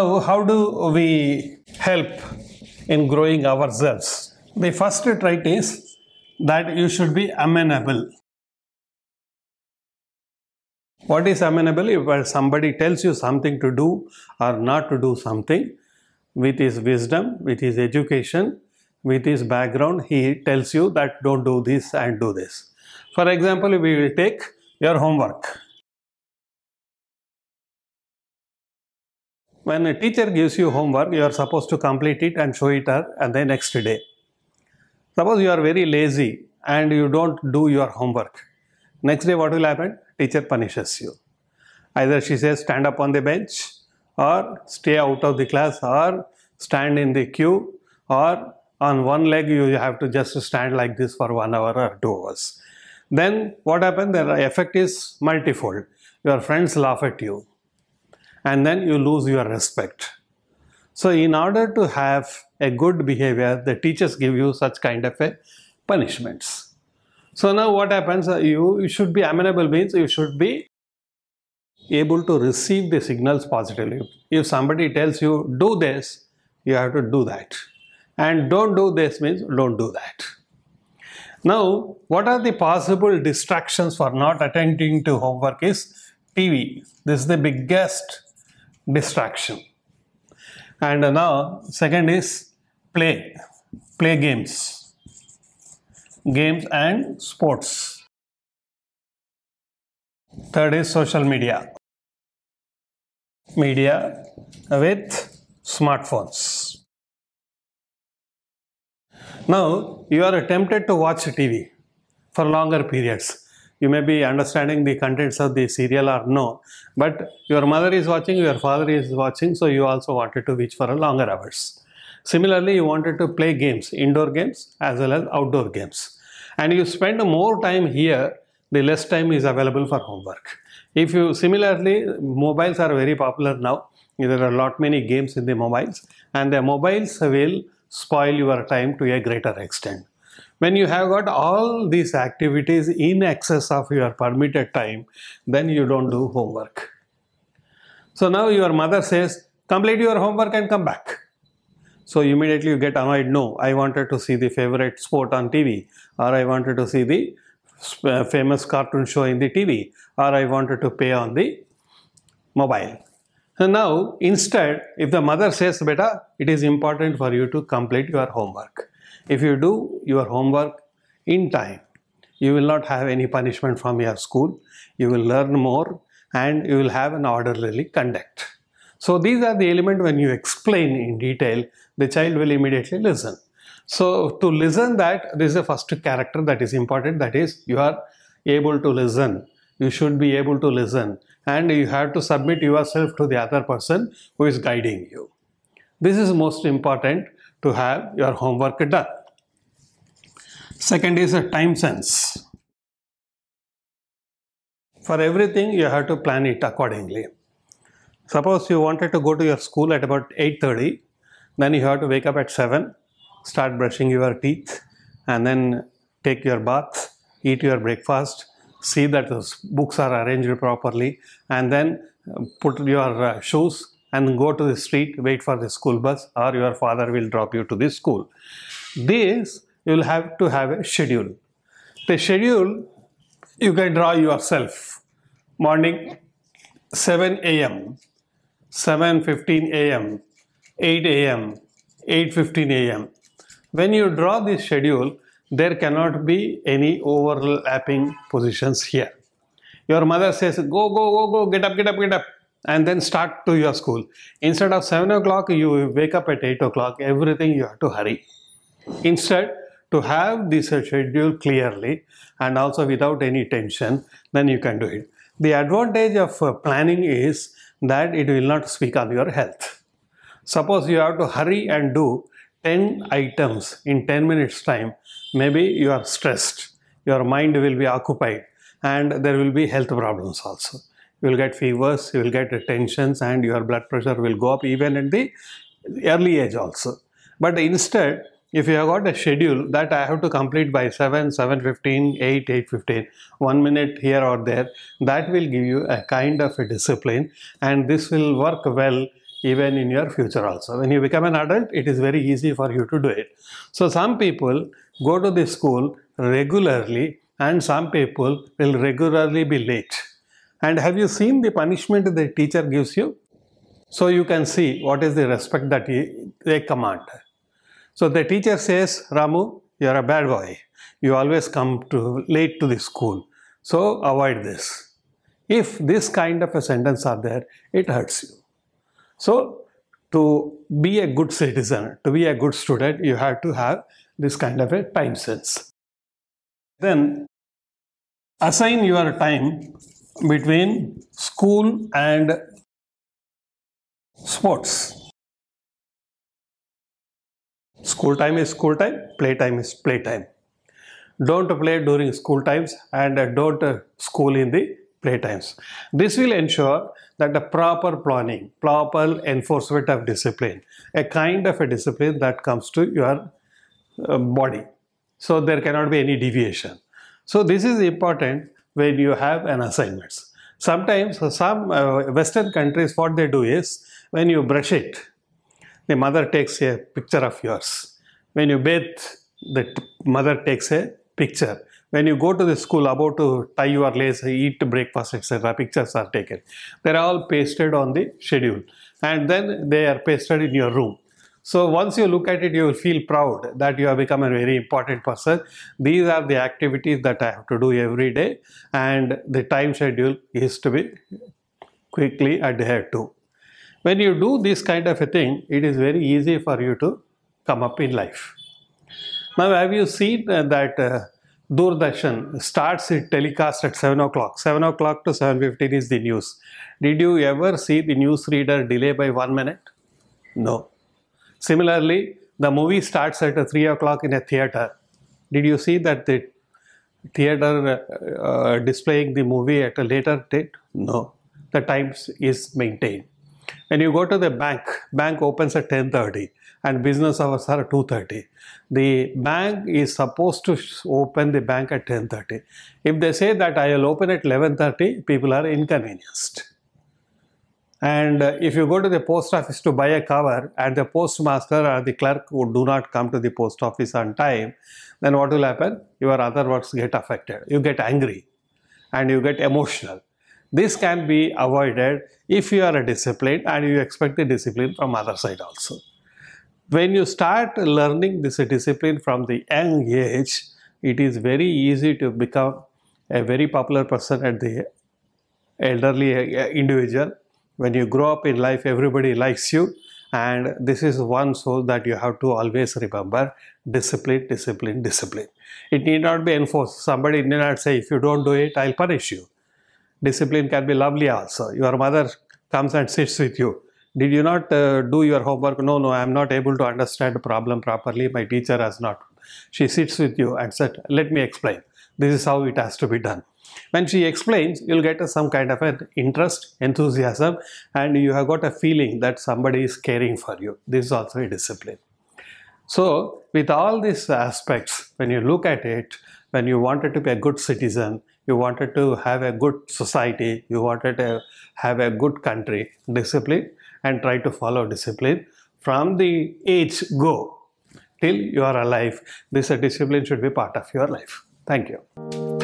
Now, how do we help in growing ourselves? The first trait is that you should be amenable. What is amenable? If somebody tells you something to do or not to do something, with his wisdom, with his education, with his background, he tells you that don't do this and do this. For example, if we will take your homework. When a teacher gives you homework, you are supposed to complete it and show it her and the next day. Suppose you are very lazy and you don't do your homework. Next day, what will happen? Teacher punishes you. Either she says, stand up on the bench, or stay out of the class, or stand in the queue, or on one leg you have to just stand like this for one hour or two hours. Then what happens? The effect is multifold. Your friends laugh at you, and then you lose your respect. So, in order to have a good behavior, the teachers give you such kind of a punishments. So now what happens? Uh, you, you should be amenable means you should be able to receive the signals positively. If somebody tells you do this, you have to do that. And don't do this means don't do that. Now, what are the possible distractions for not attending to homework is TV. This is the biggest distraction. And now, second is play, play games games and sports. Third is social media. Media with smartphones. Now you are tempted to watch TV for longer periods. You may be understanding the contents of the serial or no, but your mother is watching, your father is watching, so you also wanted to watch for a longer hours. Similarly, you wanted to play games, indoor games as well as outdoor games. And you spend more time here, the less time is available for homework. If you similarly, mobiles are very popular now. There are a lot many games in the mobiles, and the mobiles will spoil your time to a greater extent. When you have got all these activities in excess of your permitted time, then you don't do homework. So now your mother says, complete your homework and come back. So immediately you get annoyed. No, I wanted to see the favorite sport on TV, or I wanted to see the uh, famous cartoon show in the TV, or I wanted to pay on the mobile. So now, instead, if the mother says, Beta, it is important for you to complete your homework. If you do your homework in time, you will not have any punishment from your school. You will learn more and you will have an orderly conduct. So these are the elements when you explain in detail, the child will immediately listen. So to listen that, this is the first character that is important, that is you are able to listen. You should be able to listen and you have to submit yourself to the other person who is guiding you. This is most important to have your homework done. Second is a time sense. For everything you have to plan it accordingly. Suppose you wanted to go to your school at about 8.30, then you have to wake up at 7, start brushing your teeth, and then take your bath, eat your breakfast, see that the books are arranged properly, and then put your uh, shoes and go to the street, wait for the school bus, or your father will drop you to the school. This you will have to have a schedule. The schedule you can draw yourself. Morning 7 a.m. 7.15 a.m., 8 a.m., 8.15 a.m. When you draw this schedule, there cannot be any overlapping positions here. Your mother says, go, go, go, go, get up, get up, get up, and then start to your school. Instead of 7 o'clock, you wake up at 8 o'clock, everything you have to hurry. Instead, to have this schedule clearly and also without any tension, then you can do it. The advantage of uh, planning is that it will not speak on your health. Suppose you have to hurry and do 10 items in 10 minutes time, maybe you are stressed, your mind will be occupied and there will be health problems also. You will get fevers, you will get tensions and your blood pressure will go up even at the early age also. But instead, if you have got a schedule that I have to complete by 7, 7.15, 8, 8.15, one minute here or there, that will give you a kind of a discipline and this will work well even in your future also. When you become an adult, it is very easy for you to do it. So some people go to the school regularly and some people will regularly be late. And have you seen the punishment the teacher gives you? So you can see what is the respect that he, they command. So the teacher says, Ramu, you are a bad boy. You always come to late to the school. So avoid this. If this kind of a sentence are there, it hurts you. So to be a good citizen, to be a good student, you have to have this kind of a time sense. Then assign your time between school and sports. School time is school time, play time is play time. Don't play during school times and don't school in the play times. This will ensure that the proper planning, proper enforcement of discipline, a kind of a discipline that comes to your uh, body. So there cannot be any deviation. So this is important when you have an assignments. Sometimes some uh, Western countries, what they do is when you brush it, the mother takes a picture of yours. When you bathe, the mother takes a picture. When you go to the school about to tie your lace, eat breakfast, etc., pictures are taken. They're all pasted on the schedule and then they are pasted in your room. So once you look at it, you will feel proud that you have become a very important person. These are the activities that I have to do every day and the time schedule is to be quickly adhered to. When you do this kind of a thing, it is very easy for you to come up in life. Now, have you seen that uh, Doordarshan starts its telecast at 7 o'clock? 7 o'clock to 7.15 is the news. Did you ever see the news reader delay by one minute? No. Similarly, the movie starts at 3 o'clock in a theater. Did you see that the theater uh, uh, displaying the movie at a later date? No. The times is maintained. When you go to the bank, bank opens at 10.30 and business hours are 2.30. The bank is supposed to open the bank at 10.30. If they say that I will open at 11.30, people are inconvenienced. And uh, if you go to the post office to buy a cover and the postmaster or the clerk who do not come to the post office on time, then what will happen? Your other works get affected. You get angry and you get emotional. This can be avoided if you are a discipline and you expect the discipline from other side also. When you start learning this discipline from the young age, it is very easy to become a very popular person at the elderly uh, individual. When you grow up in life, everybody likes you and this is one soul that you have to always remember discipline discipline discipline it need not be enforced somebody need not say if you don't do it i'll punish you discipline can be lovely also. Your mother comes and sits with you. Did you not uh, do your homework? No, no, I am not able to understand the problem properly. My teacher has not. She sits with you and said, let me explain. This is how it has to be done. When she explains, you'll get some kind of an interest, enthusiasm, and you have got a feeling that somebody is caring for you. This is also a discipline. So, with all these aspects, when you look at it, when you wanted to be a good citizen, you wanted to have a good society, you wanted to have a good country, discipline, and try to follow discipline from the age go till you are alive. This discipline should be part of your life. Thank you.